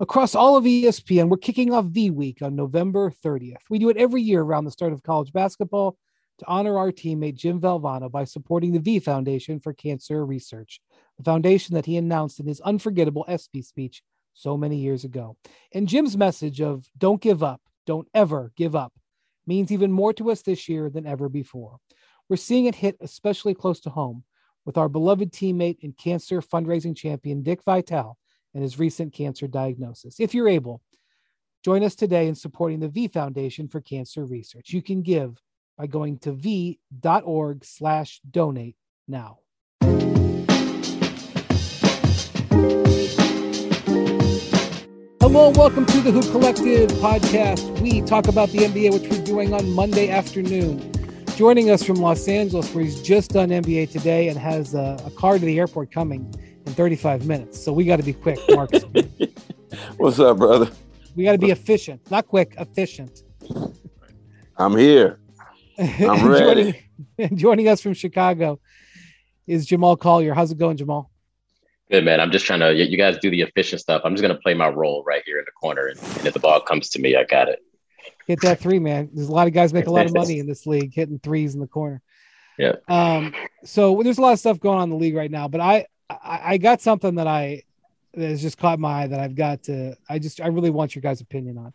Across all of ESPN, we're kicking off V Week on November 30th. We do it every year around the start of college basketball to honor our teammate Jim Valvano by supporting the V Foundation for Cancer Research, the foundation that he announced in his unforgettable ESPY speech so many years ago. And Jim's message of don't give up, don't ever give up, means even more to us this year than ever before. We're seeing it hit especially close to home with our beloved teammate and cancer fundraising champion, Dick Vitale and his recent cancer diagnosis. If you're able, join us today in supporting the V Foundation for Cancer Research. You can give by going to v.org slash donate now. Hello welcome to the Hoop Collective podcast. We talk about the NBA, which we're doing on Monday afternoon. Joining us from Los Angeles, where he's just done NBA today and has a, a car to the airport coming in 35 minutes. So we got to be quick, Mark. What's up, brother? We got to be efficient, not quick, efficient. I'm here. I'm ready. joining, joining us from Chicago is Jamal Collier. How's it going, Jamal? Good man. I'm just trying to. You guys do the efficient stuff. I'm just gonna play my role right here in the corner, and, and if the ball comes to me, I got it. Hit that three, man. There's a lot of guys make a lot of money in this league hitting threes in the corner. Yeah. Um. So there's a lot of stuff going on in the league right now, but I I, I got something that I that has just caught my eye that I've got to. I just I really want your guys' opinion on.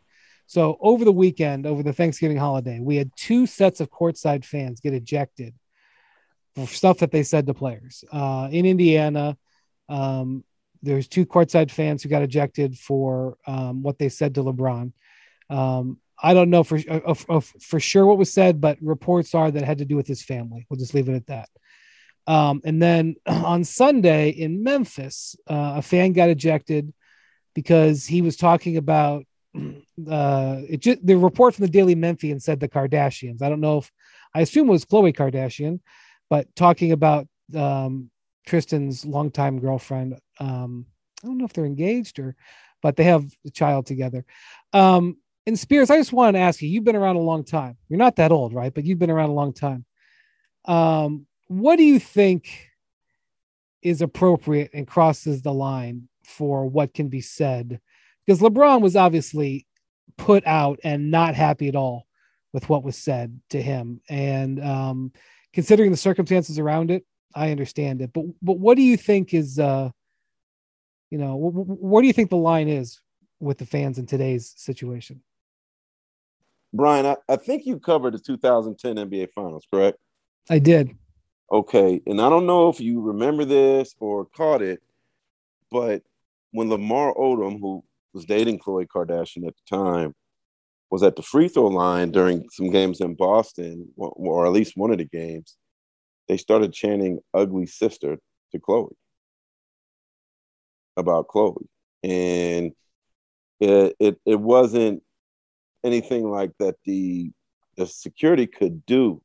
So over the weekend, over the Thanksgiving holiday, we had two sets of courtside fans get ejected for stuff that they said to players. Uh, in Indiana, um, there's two courtside fans who got ejected for um, what they said to LeBron. Um, I don't know for uh, uh, for sure what was said, but reports are that it had to do with his family. We'll just leave it at that. Um, and then on Sunday in Memphis, uh, a fan got ejected because he was talking about uh. Just, the report from the Daily Memphian said the Kardashians. I don't know if I assume it was Khloe Kardashian, but talking about um, Tristan's longtime girlfriend. Um, I don't know if they're engaged or, but they have a child together. Um, and Spears, I just wanted to ask you. You've been around a long time. You're not that old, right? But you've been around a long time. Um, what do you think is appropriate and crosses the line for what can be said? Because LeBron was obviously put out and not happy at all with what was said to him. And um, considering the circumstances around it, I understand it. But but what do you think is uh, you know, what do you think the line is with the fans in today's situation? Brian, I, I think you covered the 2010 NBA Finals, correct? I did. Okay, and I don't know if you remember this or caught it, but when Lamar Odom, who was dating Khloe Kardashian at the time, was at the free throw line during some games in Boston, or at least one of the games, they started chanting "ugly sister" to Khloe about Khloe, and it it, it wasn't anything like that. The the security could do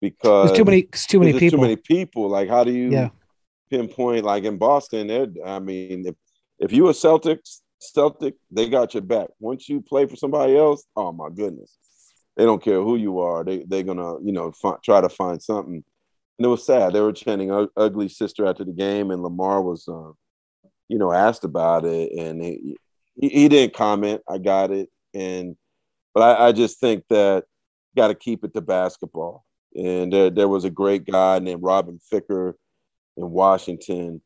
because there's too many too many people. Too many people. Like, how do you yeah. pinpoint? Like in Boston, I mean, if if you a Celtics Celtic, they got your back. Once you play for somebody else, oh my goodness, they don't care who you are. They they're gonna you know fi- try to find something. And it was sad. They were chanting "ugly sister" after the game, and Lamar was, uh, you know, asked about it, and he, he, he didn't comment. I got it, and but I, I just think that got to keep it to basketball. And there, there was a great guy named Robin Ficker in Washington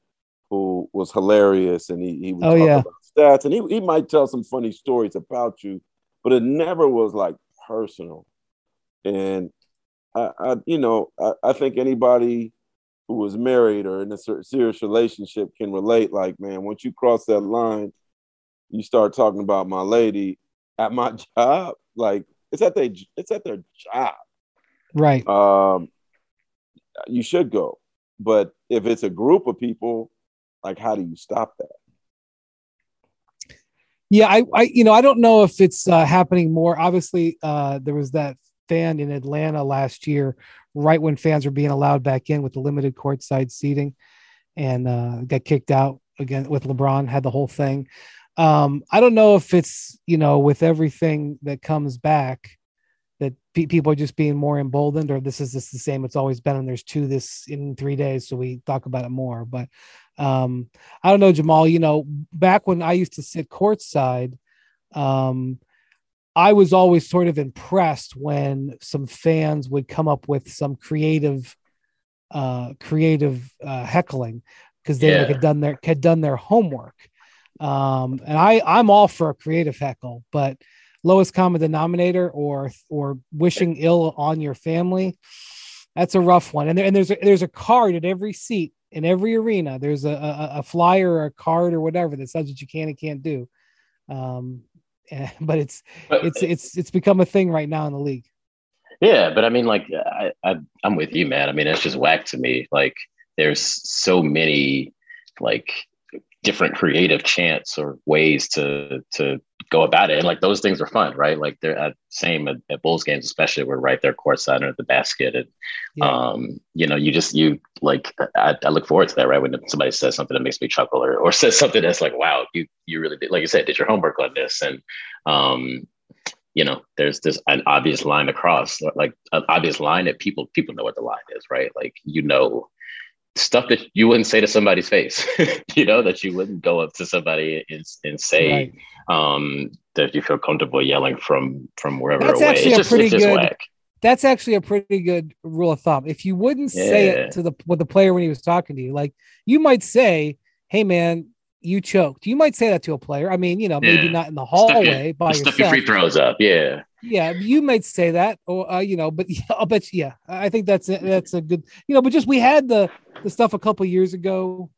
who was hilarious. And he, he would oh, talk yeah. about stats and he, he might tell some funny stories about you, but it never was like personal. And I, I you know, I, I think anybody who was married or in a serious relationship can relate. Like, man, once you cross that line, you start talking about my lady at my job. Like, it's at their it's at their job. Right. Um, you should go. But if it's a group of people, like how do you stop that? Yeah, I, I you know, I don't know if it's uh, happening more. Obviously, uh, there was that fan in Atlanta last year, right when fans were being allowed back in with the limited courtside seating, and uh, got kicked out again with LeBron. Had the whole thing. Um, I don't know if it's you know with everything that comes back that pe- people are just being more emboldened, or this is just the same it's always been, and there's two this in three days, so we talk about it more. But um, I don't know, Jamal. You know, back when I used to sit courtside, um, I was always sort of impressed when some fans would come up with some creative, uh, creative uh, heckling because they yeah. had done their had done their homework. Um, and I I'm all for a creative heckle, but lowest common denominator or or wishing ill on your family, that's a rough one. And, there, and there's a, there's a card at every seat in every arena. There's a, a, a flyer or a card or whatever that says what you can and can't do. Um, but it's but, it's it's it's become a thing right now in the league. Yeah, but I mean, like I, I I'm with you, man. I mean, it's just whack to me. Like there's so many like different creative chants or ways to to go about it. And like those things are fun, right? Like they're at same at, at Bulls games, especially we're right there courtside at the basket. And yeah. um, you know, you just you like I, I, look forward to that, right? When somebody says something that makes me chuckle or, or says something that's like, wow, you you really did like you said, did your homework on this. And um, you know, there's this an obvious line across, like an obvious line that people people know what the line is, right? Like you know stuff that you wouldn't say to somebody's face, you know, that you wouldn't go up to somebody and, and say right. um, that you feel comfortable yelling from from wherever that's away. Actually it's a just, pretty good, whack. That's actually a pretty good rule of thumb. If you wouldn't yeah. say it to the with the player when he was talking to you, like you might say, "Hey, man." You choked. You might say that to a player. I mean, you know, maybe yeah. not in the hallway stuff your, by yourself. Stuff your free throws up. Yeah yeah, you might say that, or uh, you know, but yeah, I'll bet you, yeah, I think that's a, that's a good, you know, but just we had the the stuff a couple years ago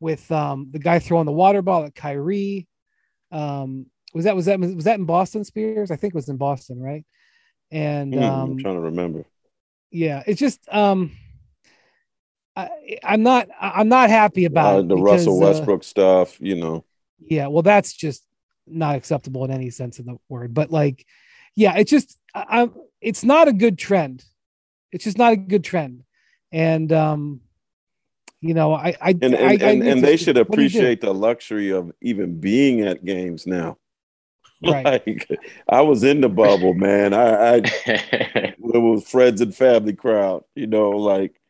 with um the guy throwing the water ball at Kyrie. Um, was that was that was that in Boston Spears? I think it was in Boston, right? And mm, um, I'm trying to remember. Yeah, it's just um, I, I'm not I'm not happy about uh, the because, Russell Westbrook uh, stuff, you know. Yeah, well, that's just not acceptable in any sense of the word. But like, yeah, it's just I, it's not a good trend. It's just not a good trend, and um, you know, I I and and, I, and, and they should appreciate the luxury of even being at games now. Right. Like, I was in the bubble, man. I, I it was friends and family crowd, you know, like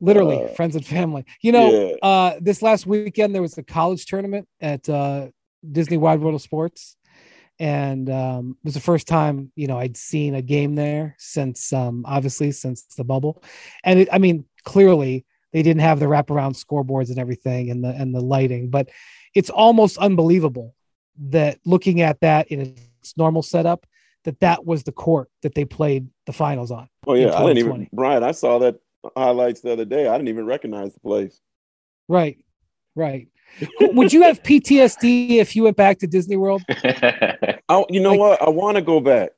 literally uh, friends and family. You know, yeah. uh, this last weekend there was a college tournament at uh, Disney Wide World of Sports, and um, it was the first time you know I'd seen a game there since um, obviously since the bubble, and it, I mean clearly they didn't have the wraparound scoreboards and everything and the and the lighting, but it's almost unbelievable that looking at that in its normal setup that that was the court that they played the finals on. Oh yeah, I didn't even Brian. I saw that highlights the other day. I didn't even recognize the place. Right, right. Would you have PTSD if you went back to Disney World? I, you know like, what? I want to go back.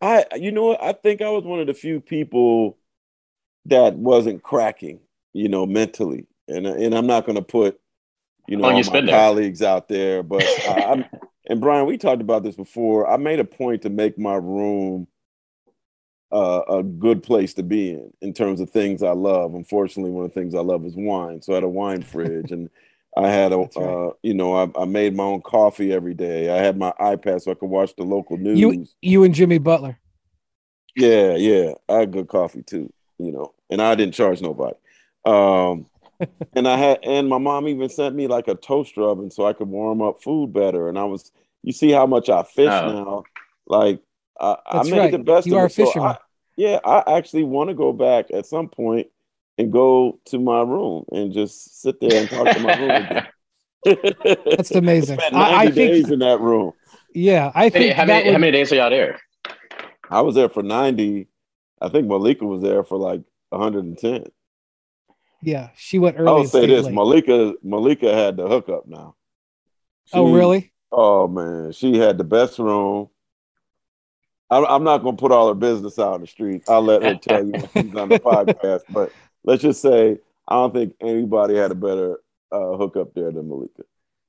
I, you know what? I think I was one of the few people that wasn't cracking, you know, mentally. And and I'm not going to put, you know, all my colleagues out there, but I, I'm. And Brian, we talked about this before. I made a point to make my room uh, a good place to be in in terms of things I love. Unfortunately, one of the things I love is wine, so I had a wine fridge, and I had a, right. uh, you know, I, I, made my own coffee every day. I had my iPad so I could watch the local news. You, you and Jimmy Butler. Yeah, yeah, I had good coffee too, you know, and I didn't charge nobody. Um, and I had, and my mom even sent me like a toaster oven so I could warm up food better. And I was, you see how much I fish oh. now. Like I, I made right. the best. You of are it. a fisherman. So I, yeah, I actually want to go back at some point and go to my room and just sit there and talk to my room again. That's amazing. I, 90 I think, days in that room. Yeah, I think. How many, would, how many days are y'all there? I was there for 90. I think Malika was there for like 110. Yeah, she went early. I'll say this: late. Malika, Malika had the hookup now. Oh, she, oh, really? Oh man, she had the best room. I'm, I'm not going to put all her business out in the street. I'll let her tell you when she's on the podcast. But let's just say I don't think anybody had a better uh, hookup there than Malika.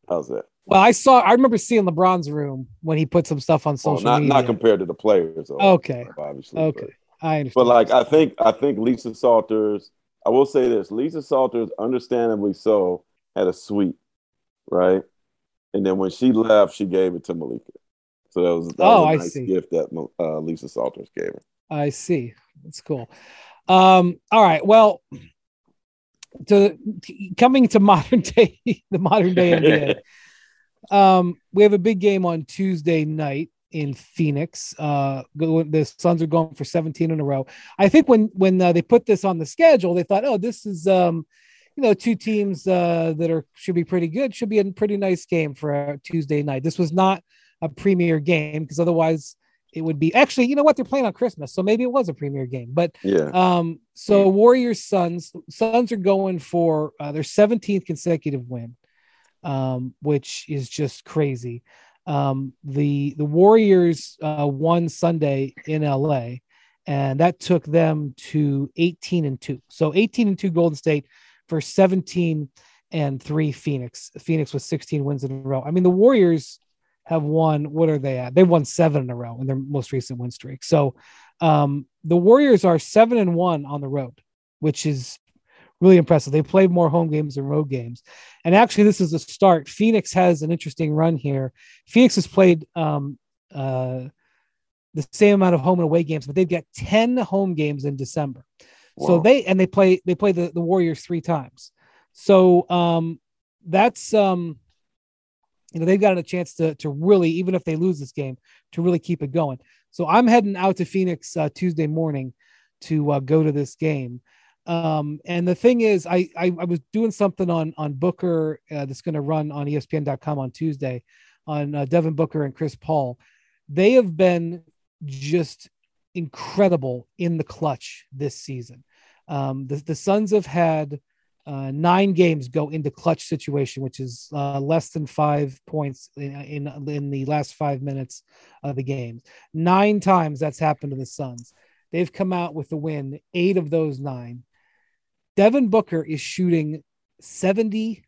How's that? Well, I saw. I remember seeing LeBron's room when he put some stuff on social oh, not, media. Not compared to the players. Though, okay. Obviously. Okay. But, I understand. But like, I think I think Lisa Salters. I will say this: Lisa Salters, understandably so, had a suite, right? And then when she left, she gave it to Malika. So that was, that oh, was a I nice see. gift that uh, Lisa Salters gave her. I see. That's cool. Um, all right. Well, to, to coming to modern day, the modern day NBA. um, we have a big game on Tuesday night in Phoenix. Uh, the Suns are going for 17 in a row. I think when when uh, they put this on the schedule, they thought, oh, this is um, you know, two teams uh, that are should be pretty good. Should be a pretty nice game for a Tuesday night. This was not a premier game because otherwise it would be actually you know what? They're playing on christmas so maybe it was a premier game but yeah. um so warriors suns suns are going for uh, their 17th consecutive win um which is just crazy. Um the the warriors uh won sunday in la and that took them to 18 and 2 so 18 and 2 golden state for 17 and 3 phoenix. Phoenix was 16 wins in a row. I mean the warriors have won. What are they at? They've won seven in a row in their most recent win streak. So um, the Warriors are seven and one on the road, which is really impressive. They played more home games than road games. And actually, this is a start. Phoenix has an interesting run here. Phoenix has played um, uh, the same amount of home and away games, but they've got 10 home games in December. So they and they play they play the, the Warriors three times. So um, that's um, you know they've gotten a chance to to really even if they lose this game to really keep it going. So i'm heading out to phoenix uh, tuesday morning to uh, go to this game. Um, and the thing is I, I, I was doing something on on booker uh, that's going to run on espn.com on tuesday on uh, devin booker and chris paul. They have been just incredible in the clutch this season. Um, the, the suns have had uh, nine games go into clutch situation, which is uh, less than five points in, in, in the last five minutes of the game. Nine times that's happened to the Suns. They've come out with the win, eight of those nine. Devin Booker is shooting 73%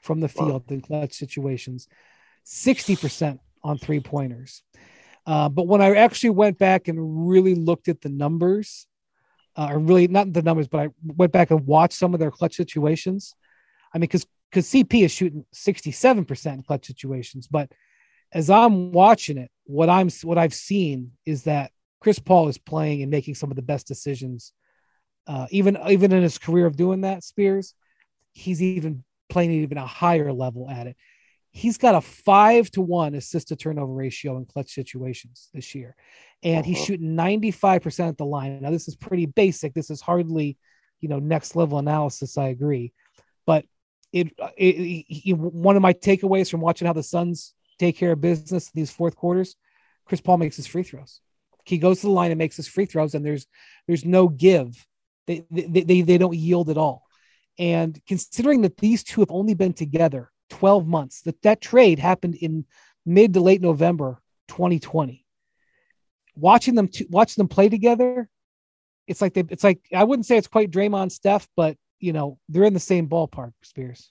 from the field wow. in clutch situations, 60% on three pointers. Uh, but when I actually went back and really looked at the numbers, uh, or really not the numbers, but I went back and watched some of their clutch situations. I mean, because because CP is shooting 67% in clutch situations, but as I'm watching it, what I'm what I've seen is that Chris Paul is playing and making some of the best decisions. Uh, even even in his career of doing that, Spears, he's even playing even a higher level at it he's got a five to one assist to turnover ratio in clutch situations this year. And uh-huh. he's shooting 95% at the line. Now, this is pretty basic. This is hardly, you know, next level analysis. I agree. But it, it, it, one of my takeaways from watching how the Suns take care of business in these fourth quarters, Chris Paul makes his free throws. He goes to the line and makes his free throws, and there's there's no give. They they, they, they don't yield at all. And considering that these two have only been together 12 months. That that trade happened in mid to late November 2020. Watching them to, watching them play together, it's like they it's like I wouldn't say it's quite Draymond Steph, but you know, they're in the same ballpark, Spears.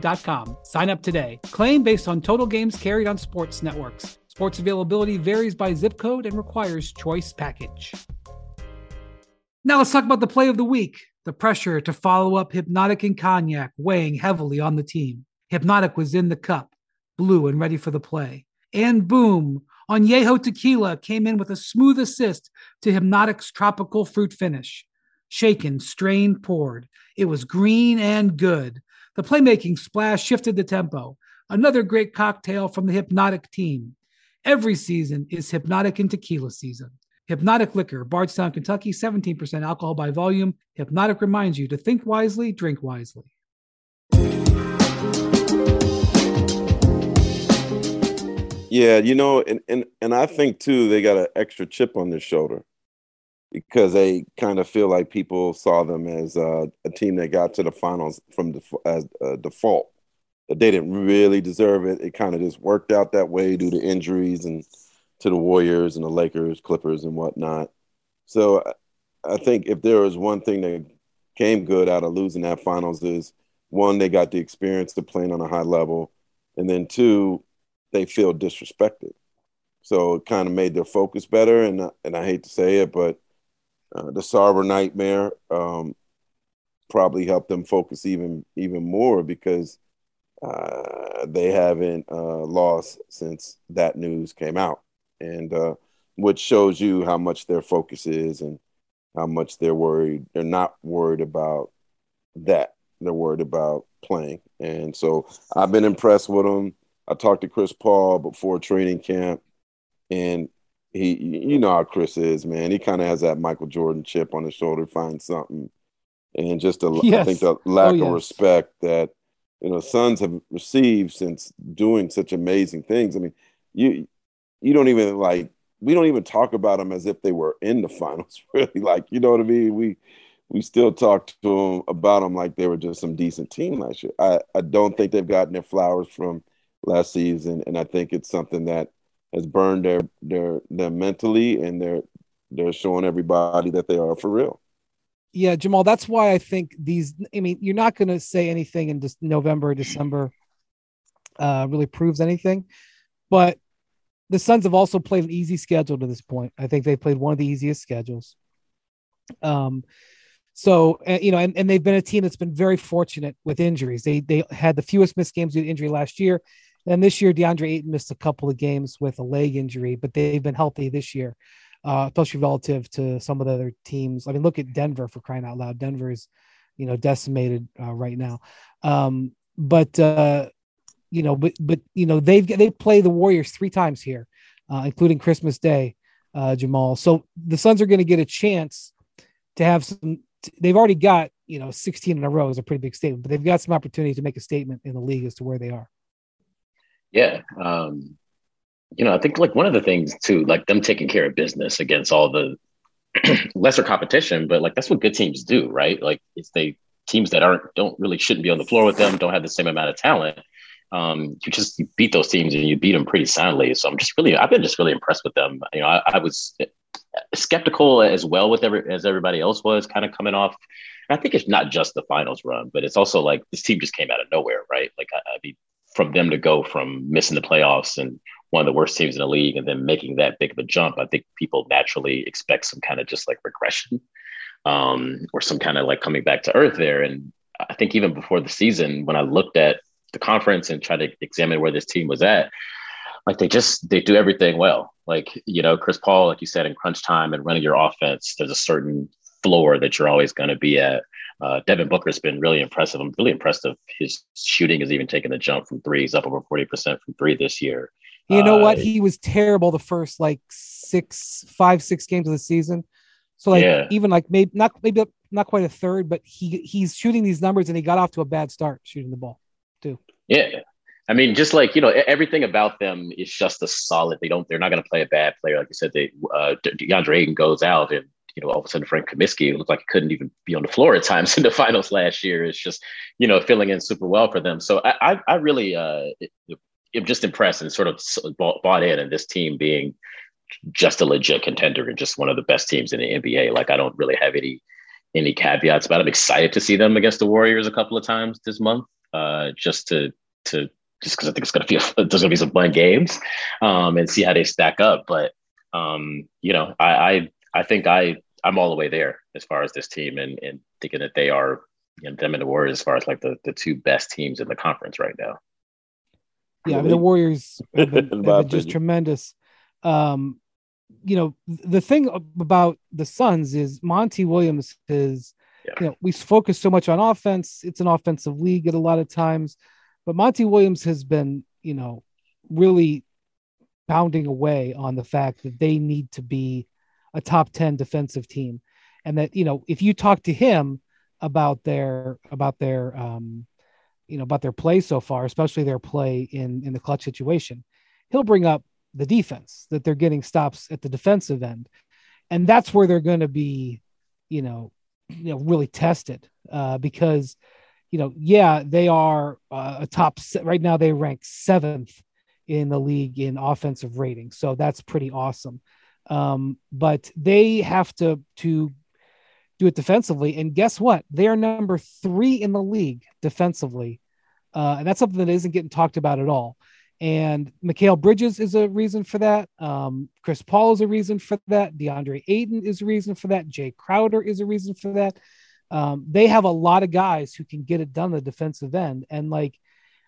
DirecTV Sign up today. Claim based on total games carried on sports networks. Sports availability varies by zip code and requires choice package. Now let's talk about the play of the week. The pressure to follow up Hpnotiq and Cognac weighing heavily on the team. Hpnotiq was in the cup, blue and ready for the play. And boom, Añejo Tequila came in with a smooth assist to Hpnotiq's tropical fruit finish. Shaken, strained, poured. It was green and good. The playmaking splash shifted the tempo. Another great cocktail from the Hpnotiq team. Every season is Hpnotiq and Tequila season. Hpnotiq Liquor, Bardstown, Kentucky, 17% alcohol by volume. Hpnotiq reminds you to think wisely, drink wisely. Yeah, you know, and, and and I think too they got an extra chip on their shoulder because they kind of feel like people saw them as uh, a team that got to the finals from def- as uh, default. they didn't really deserve it. It kind of just worked out that way due to injuries and to the Warriors and the Lakers, Clippers, and whatnot. So I think if there was one thing that came good out of losing that finals is one, they got the experience to playing on a high level, and then two, they feel disrespected. So it kind of made their focus better. And and I hate to say it, but uh, the Sarver nightmare um, probably helped them focus even even more because uh, they haven't uh, lost since that news came out, and uh, which shows you how much their focus is and how much they're worried. They're not worried about that. They're worried about playing, and so I've been impressed with them. I talked to Chris Paul before training camp, and he, you know how Chris is, man. He kind of has that Michael Jordan chip on his shoulder, find something, and just a, yes. I think the lack oh, yes. of respect that you know Suns have received since doing such amazing things. I mean, you you don't even like we don't even talk about them as if they were in the finals, really. Like you know what I mean? We we still talk to them about them like they were just some decent team last year. I I don't think they've gotten their flowers from last season, and I think it's something that has burned their their them mentally, and they're they're showing everybody that they are for real. Yeah, Jamal, that's why I think these. I mean, you're not going to say anything in just November, December, uh, really proves anything, but the Suns have also played an easy schedule to this point. I think they've played one of the easiest schedules. Um, so you know, and, and they've been a team that's been very fortunate with injuries. They they had the fewest missed games due to injury last year. And this year, DeAndre Ayton missed a couple of games with a leg injury, but they've been healthy this year, uh, especially relative to some of the other teams. I mean, look at Denver for crying out loud. Denver is, you know, decimated uh, right now. Um, but uh, you know, but but you know, they've they play the Warriors three times here, uh, including Christmas Day, uh, Jamal. So the Suns are going to get a chance to have some. They've already got you know 16 in a row is a pretty big statement, but they've got some opportunity to make a statement in the league as to where they are. Yeah. Um, you know, I think like one of the things too, like them taking care of business against all the lesser competition, but like that's what good teams do, right? Like it's they teams that aren't don't really shouldn't be on the floor with them, don't have the same amount of talent. Um, you just you beat those teams and you beat them pretty soundly. So I'm just really I've been just really impressed with them. You know, I, I was skeptical as well with every as everybody else was kind of coming off. I think it's not just the finals run, but it's also like this team just came out of nowhere, right? Like I, I mean, from them to go from missing the playoffs and one of the worst teams in the league and then making that big of a jump, I think people naturally expect some kind of just like regression um, or some kind of like coming back to earth there. And I think even before the season, when I looked at the conference and tried to examine where this team was at, like they just they do everything well. Like you know, Chris Paul, like you said, in crunch time and running your offense, there's a certain floor that you're always going to be at. Uh, Devin Booker's been really impressive. I'm really impressed of his shooting has even taken a jump from three. He's up over 40% from three this year. You know uh, what? He was terrible the first like six, five, six games of the season. So like yeah. even like maybe not maybe not quite a third, but he he's shooting these numbers and he got off to a bad start shooting the ball too. Yeah. I mean, just like you know, everything about them is just a solid. They don't. They're not going to play a bad player, like you said. They uh, DeAndre Ayton goes out, and you know, all of a sudden Frank Kaminsky—it looked like he couldn't even be on the floor at times in the finals last year. It's just, you know, filling in super well for them. So I, I, I really, uh, am just impressed and sort of bought, in, and this team being just a legit contender and just one of the best teams in the NBA. Like I don't really have any any caveats, but I'm excited to see them against the Warriors a couple of times this month, uh, just to to just because I think it's gonna be a, there's gonna be some fun games, um, and see how they stack up. But um, you know, I, I I think I I'm all the way there as far as this team and and thinking that they are you know, them and the Warriors as far as like the the two best teams in the conference right now. Yeah, I mean, the Warriors have been, have been just tremendous. Um, you know, the thing about the Suns is Monty Williams is, yeah. you know, we focus so much on offense. It's an offensive league at a lot of times, but Monty Williams has been, you know, really pounding away on the fact that they need to be a top 10 defensive team and that you know if you talk to him about their about their um you know about their play so far especially their play in in the clutch situation he'll bring up the defense that they're getting stops at the defensive end and that's where they're going to be you know you know really tested uh because you know, yeah, they are uh, a top right now. They rank seventh in the league in offensive rating, so that's pretty awesome. Um, but they have to to do it defensively, and guess what? They are number three in the league defensively, uh, and that's something that isn't getting talked about at all. And Mikal Bridges is a reason for that. Um, Chris Paul is a reason for that. DeAndre Ayton is a reason for that. Jay Crowder is a reason for that. Um, they have a lot of guys who can get it done the defensive end. And like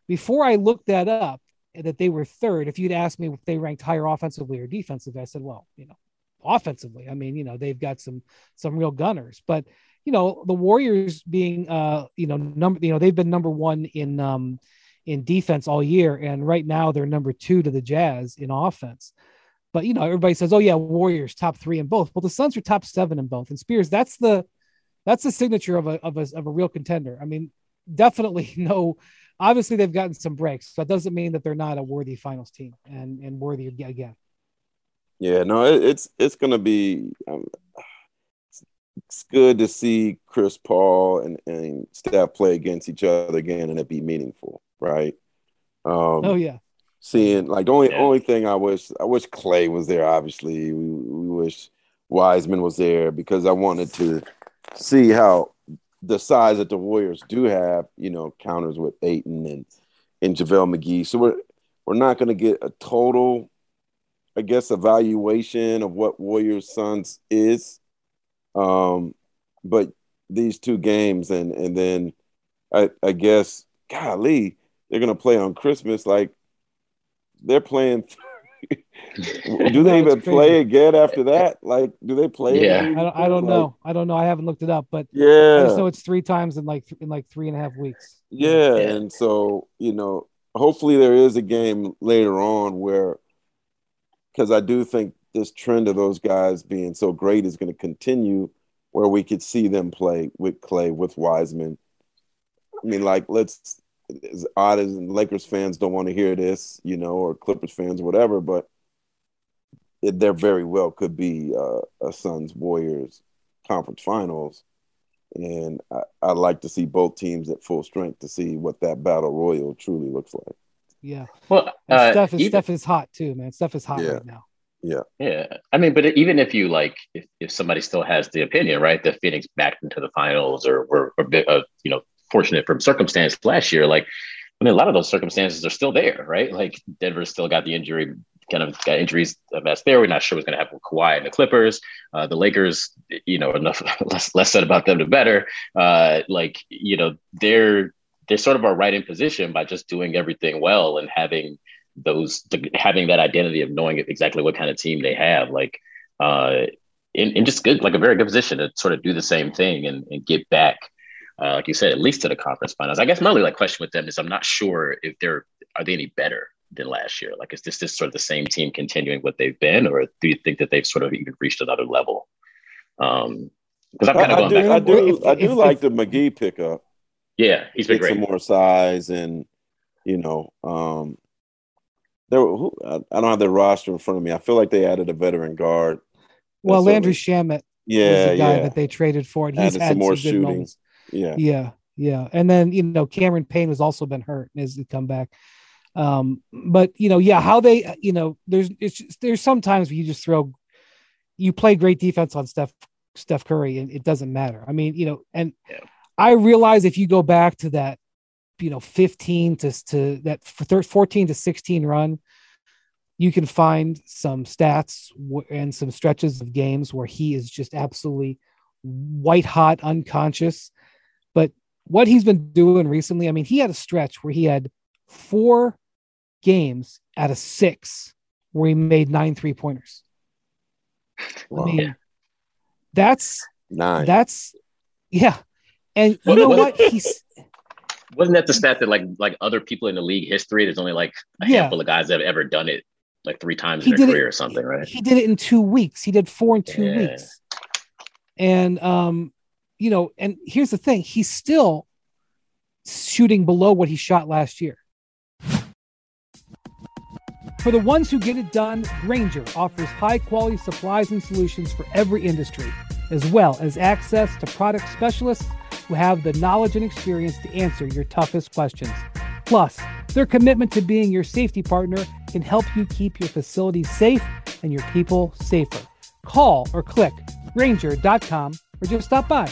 before I looked that up, that they were third, if you'd asked me if they ranked higher offensively or defensively, I said, well, you know, offensively. I mean, you know, they've got some some real gunners, but you know, the Warriors being uh, you know, number you know, they've been number one in um in defense all year, and right now they're number two to the Jazz in offense. But you know, everybody says, "Oh yeah, Warriors top three in both." Well, the Suns are top seven in both, and Spears that's the that's the signature of a of a of a real contender. I mean, definitely no. Obviously, they've gotten some breaks. That doesn't mean that they're not a worthy finals team and and worthy again. Yeah, no, it, it's it's gonna be. Um, it's good to see Chris Paul and, and Steph play against each other again and it be meaningful right? Um, oh yeah. Seeing like the only yeah. only thing I wish I wish Clay was there. Obviously, we, we wish Wiseman was there because I wanted to see how the size that the Warriors do have, you know, counters with Ayton and and JaVale McGee. So we're we're not going to get a total, I guess, evaluation of what Warriors Suns is. Um, but these two games and and then I I guess golly, they're gonna play on Christmas. Like they're playing. Do they even play again after that? Like, do they play? Yeah, I don't, I don't like, know. I don't know. I haven't looked it up, but yeah, I just know it's three times in like in like three and a half weeks. Yeah, yeah. and so you know, hopefully there is a game later on where, because I do think this trend of those guys being so great is going to continue, where we could see them play with Clay with Wiseman. I mean, like let's as odd as Lakers fans don't want to hear this, you know, or Clippers fans, or whatever, but it, there very well could be uh, a Suns Warriors conference finals. And I, I'd like to see both teams at full strength to see what that battle royal truly looks like. Yeah. Well, uh, Steph is even, Steph is hot too, man. Steph is hot yeah. right now. Yeah. Yeah. I mean, but even if you like, if, if somebody still has the opinion, right, that Phoenix backed into the finals or were, or, uh, you know, fortunate from circumstance last year, like I mean, a lot of those circumstances are still there, right? Like Denver still got the injury, kind of got injuries a mess there. We're not sure what's going to happen with Kawhi and the Clippers. Uh, the Lakers, you know, enough less less said about them the better. Uh, like you know, they're they're sort of are right in position by just doing everything well and having those having that identity of knowing exactly what kind of team they have. Like. Uh, in, in just good, like a very good position to sort of do the same thing and, and get back uh, like you said, at least to the conference finals. I guess my only like question with them is I'm not sure if they're are they any better than last year. Like, is this just sort of the same team continuing what they've been, or do you think that they've sort of even reached another level? Um, because I'm kind of going I, do, back. I do, I do if, like if, the McGee pickup. Yeah, he's been great. Some more size, and you know, um, there. Who, I, I don't have the roster in front of me. I feel like they added a veteran guard. Well, Landry Shamet, yeah, the guy yeah. that they traded for, and he's added had some more some shooting. Moments. Yeah. Yeah. Yeah. And then, you know, Cameron Payne has also been hurt and has come back. Um, but you know, yeah, how they, you know, there's it's just, there's sometimes you just throw you play great defense on Steph Steph Curry and it doesn't matter. I mean, you know, and yeah. I realize if you go back to that, you know, 15 to, to that 14 to 16 run, you can find some stats and some stretches of games where he is just absolutely white hot unconscious what he's been doing recently, I mean, he had a stretch where he had four games out of six where he made nine three pointers. Wow. I mean, that's nine. That's yeah. And you know what? He's wasn't that the stat that like like other people in the league history, there's only like a yeah. handful of guys that have ever done it like three times he in their career it, or something, right? He did it in two weeks. He did four in two yeah. weeks. And um, you know, and here's the thing he's still shooting below what he shot last year. For the ones who get it done, Grainger offers high quality supplies and solutions for every industry, as well as access to product specialists who have the knowledge and experience to answer your toughest questions. Plus, their commitment to being your safety partner can help you keep your facilities safe and your people safer. Call or click grainger.com or just stop by.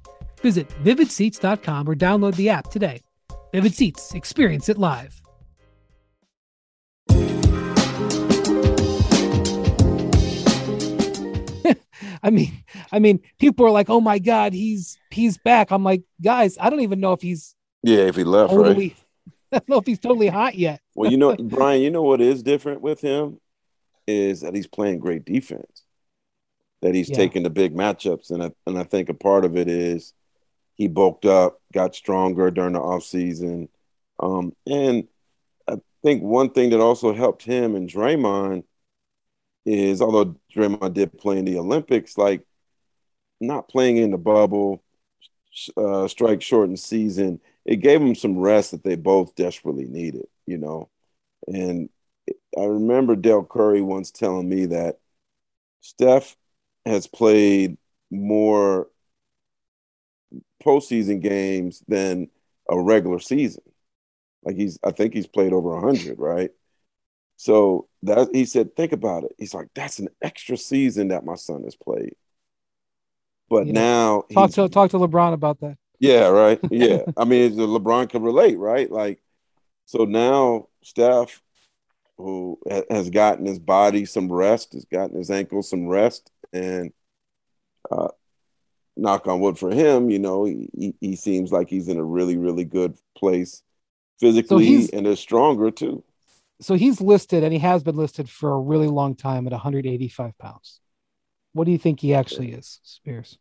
Visit vividseats.com or download the app today. Vivid Seats, experience it live. I mean, I mean, people are like, "Oh my God, he's he's back." I'm like, guys, I don't even know if he's yeah, if he left, totally, right? I don't know if he's totally hot yet. well, you know, Brian, you know what is different with him is that he's playing great defense. That he's yeah. taking the big matchups, and I, and I think a part of it is he bulked up, got stronger during the offseason. Um, and I think one thing that also helped him and Draymond is although Draymond did play in the Olympics, like not playing in the bubble, uh, strike shortened season, it gave them some rest that they both desperately needed, you know. And I remember Del Curry once telling me that Steph has played more postseason games than a regular season. Like he's, I think he's played over hundred, right? So that he said, think about it. He's like, that's an extra season that my son has played. But yeah. now talk to talk to LeBron about that. Yeah, right. Yeah, I mean, LeBron can relate, right? Like, so now Steph, who has gotten his body some rest, has gotten his ankles some rest, and uh, knock on wood for him, you know, he, he seems like he's in a really, really good place physically so and is stronger too so he's listed and he has been listed for a really long time at 185 pounds. What do you think he actually is, Spears?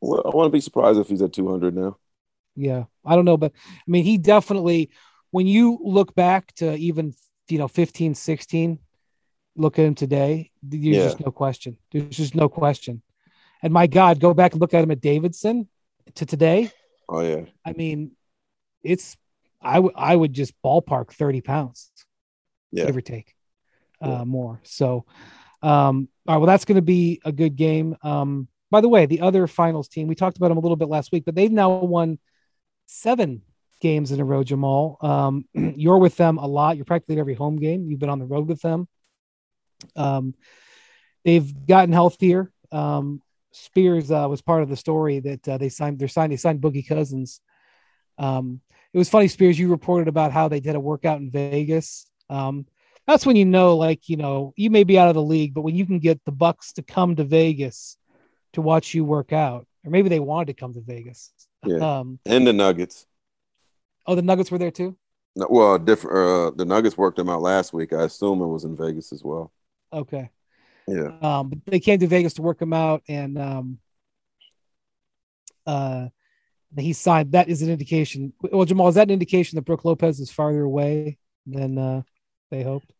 Well, I want to be surprised if he's at 200 now. Yeah, I don't know, but I mean, he definitely, when you look back to even, you know, 15, 16, look at him today, there's yeah. just no question. There's just no question. And my God, go back and look at him at Davidson to today. Oh, yeah. I mean, it's, I, w- I would just ballpark 30 pounds yeah. give or take uh, more. So, um, all right, well, that's going to be a good game. Um, by the way, the other finals team, we talked about them a little bit last week, but they've now won seven games in a row, Jamal. Um, you're with them a lot. You're practically every home game. You've been on the road with them. Um, they've gotten healthier. Um, Spears uh, was part of the story that uh, they signed. They're signed. They signed Boogie Cousins. Um, it was funny, Spears. You reported about how they did a workout in Vegas um, that's when you know, like, you know, you may be out of the league, but when you can get the Bucks to come to Vegas to watch you work out, or maybe they wanted to come to Vegas. Yeah. Um, and the Nuggets. Oh, the Nuggets were there too. No, well, different. Uh, the Nuggets worked them out last week. I assume it was in Vegas as well. Okay. Yeah. Um, but they came to Vegas to work him out, and um, uh, he signed. That is an indication. Well, Jamal, is that an indication that Brook Lopez is farther away than uh, they hoped?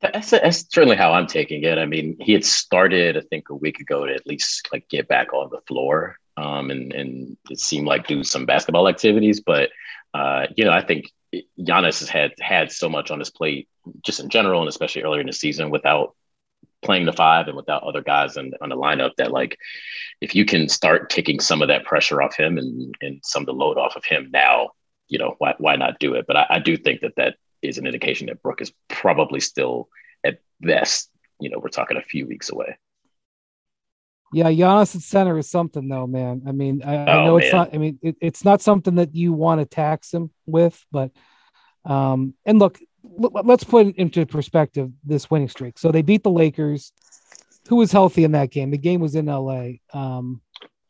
That's, that's certainly how I'm taking it. I mean, he had started, I think, a week ago to at least like get back on the floor, um, and and it seemed like do some basketball activities. But uh, you know, I think Giannis has had had so much on his plate, just in general, and especially earlier in the season, without playing the five and without other guys in, on the lineup. That like, if you can start taking some of that pressure off him and and some of the load off of him now, you know, why why not do it? But I, I do think that that is an indication that Brook is probably still at best, you know, we're talking a few weeks away. Yeah, Giannis at center is something though, man. I mean, I, I oh, know it's man. not. I mean, it, it's not something that you want to tax him with, but um, and look, let's put into perspective this winning streak. So they beat the Lakers, who was healthy in that game. The game was in L.A. Um,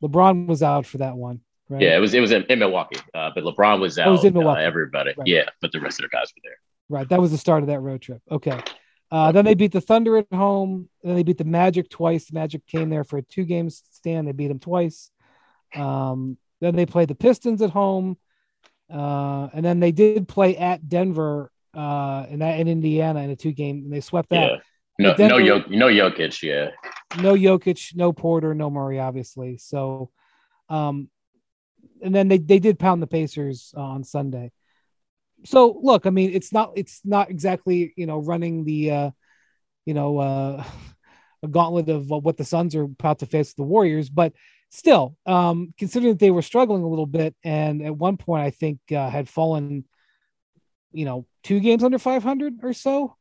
LeBron was out for that one. Right? Yeah, it was it was in, in Milwaukee, uh, but LeBron was out. It was in Milwaukee. Uh, everybody, right. yeah, but the rest of the guys were there. Right, that was the start of that road trip. Okay, uh, then they beat the Thunder at home. Then they beat the Magic twice. The Magic came there for a two game stand. They beat them twice. Um, Then they played the Pistons at home, uh, and then they did play at Denver uh, and that in Indiana in a two game, and they swept that. Yeah. No, Denver, no, no Jokic, yeah. No Jokic, no Porter, no Murray, obviously. So, um, and then they they did pound the Pacers uh, on Sunday. So look, I mean, it's not it's not exactly you know running the uh, you know uh, a gauntlet of what the Suns are about to face the Warriors, but still, um, considering that they were struggling a little bit, and at one point I think uh, had fallen, you know, two games under 500 or so.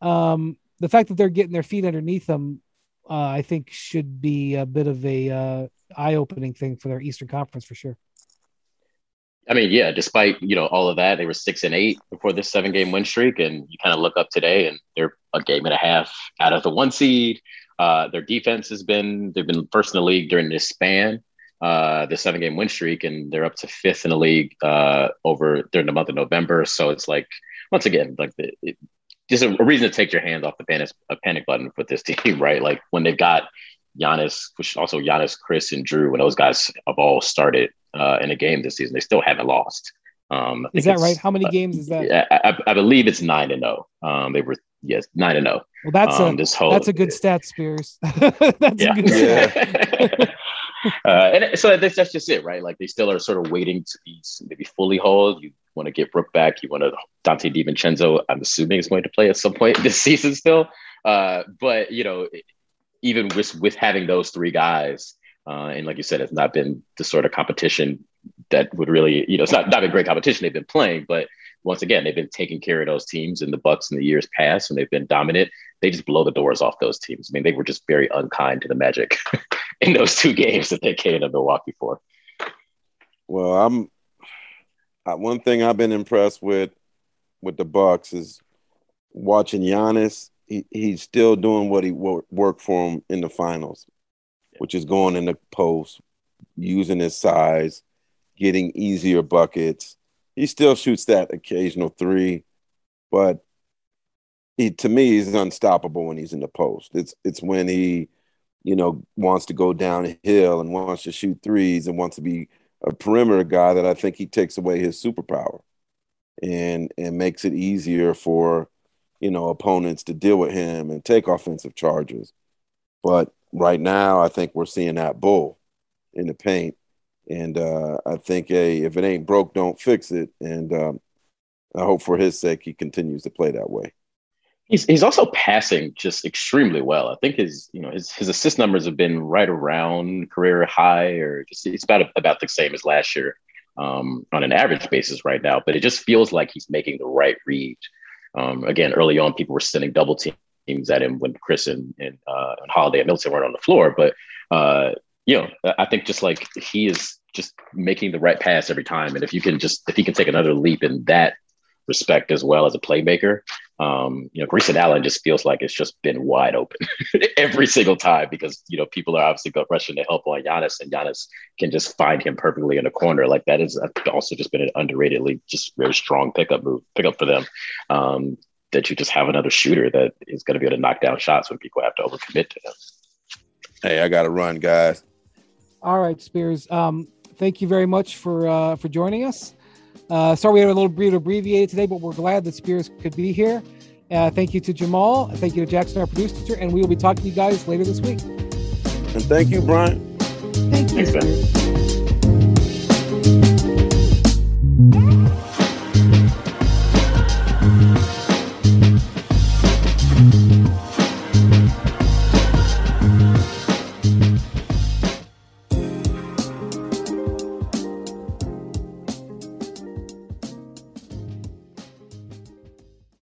Um, the fact that they're getting their feet underneath them, uh, I think, should be a bit of a uh, eye-opening thing for their Eastern Conference for sure. I mean, yeah, despite you know all of that, they were six and eight before this seven game win streak, and you kind of look up today, and they're a game and a half out of the one seed. Uh, their defense has been they've been first in the league during this span, uh, the seven game win streak, and they're up to fifth in the league uh, over during the month of November. So it's like once again, like the, it, just a, a, reason to take your hands off the panic, panic button with this team, right? Like when they've got Giannis, which also Giannis, Khris, and Jrue, when those guys have all started uh, in a game this season, they still haven't lost. Um, is that right? How many uh, games is that? I, I, believe it's nine and zero. Oh. Um, they were yes nine and zero. Oh. Well, that's um, a this whole, that's a good stat, Spears. that's yeah. a good stat. uh, and so that's, that's just it, right? Like they still are sort of waiting to be maybe fully whole. You want to get Brook back. You want to Donte DiVincenzo. I'm assuming is going to play at some point this season still. Uh, but you know, even with with having those three guys, uh, and like you said, it's not been the sort of competition that would really, you know, it's not not been great competition they've been playing, but once again, they've been taking care of those teams in the Bucks in the years past, and they've been dominant. They just blow the doors off those teams. I mean, they were just very unkind to the Magic in those two games that they came to Milwaukee for. Well, I'm uh, one thing I've been impressed with with the Bucks is watching Giannis. He, he's still doing what he worked for him in the finals, which is going in the post, using his size, getting easier buckets, he still shoots that occasional three, but he to me he's unstoppable when he's in the post. It's it's when he, you know, wants to go downhill and wants to shoot threes and wants to be a perimeter guy that I think he takes away his superpower and and makes it easier for you know opponents to deal with him and take offensive charges. But right now, I think we're seeing that bull in the paint and uh, I think, hey, if it ain't broke, don't fix it. And um, I hope for his sake he continues to play that way. He's he's also passing just extremely well. I think his you know his his assist numbers have been right around career high, or just it's about about the same as last year um, on an average basis right now. But it just feels like he's making the right read. Um, again, early on, people were sending double teams at him when Khris and and, uh, and Holiday and Milton weren't on the floor, but uh, you know, I think just like he is just making the right pass every time. And if you can just, if he can take another leap in that respect as well as a playmaker, um, you know, Grayson Allen just feels like it's just been wide open every single time because, you know, people are obviously rushing to help on Giannis and Giannis can just find him perfectly in the corner. Like that is also just been an underratedly just very strong pickup move, pickup for them. Um, that you just have another shooter that is going to be able to knock down shots when people have to overcommit to him. Hey, I got to run, guys. All right, Spears. Um, thank you very much for uh, for joining us. Uh, sorry we had a little bit abbreviated today, but we're glad that Spears could be here. Uh, thank you to Jamal. Thank you to Jackson, our producer, and we will be talking to you guys later this week. And thank you, Brian. Thank you. Thanks,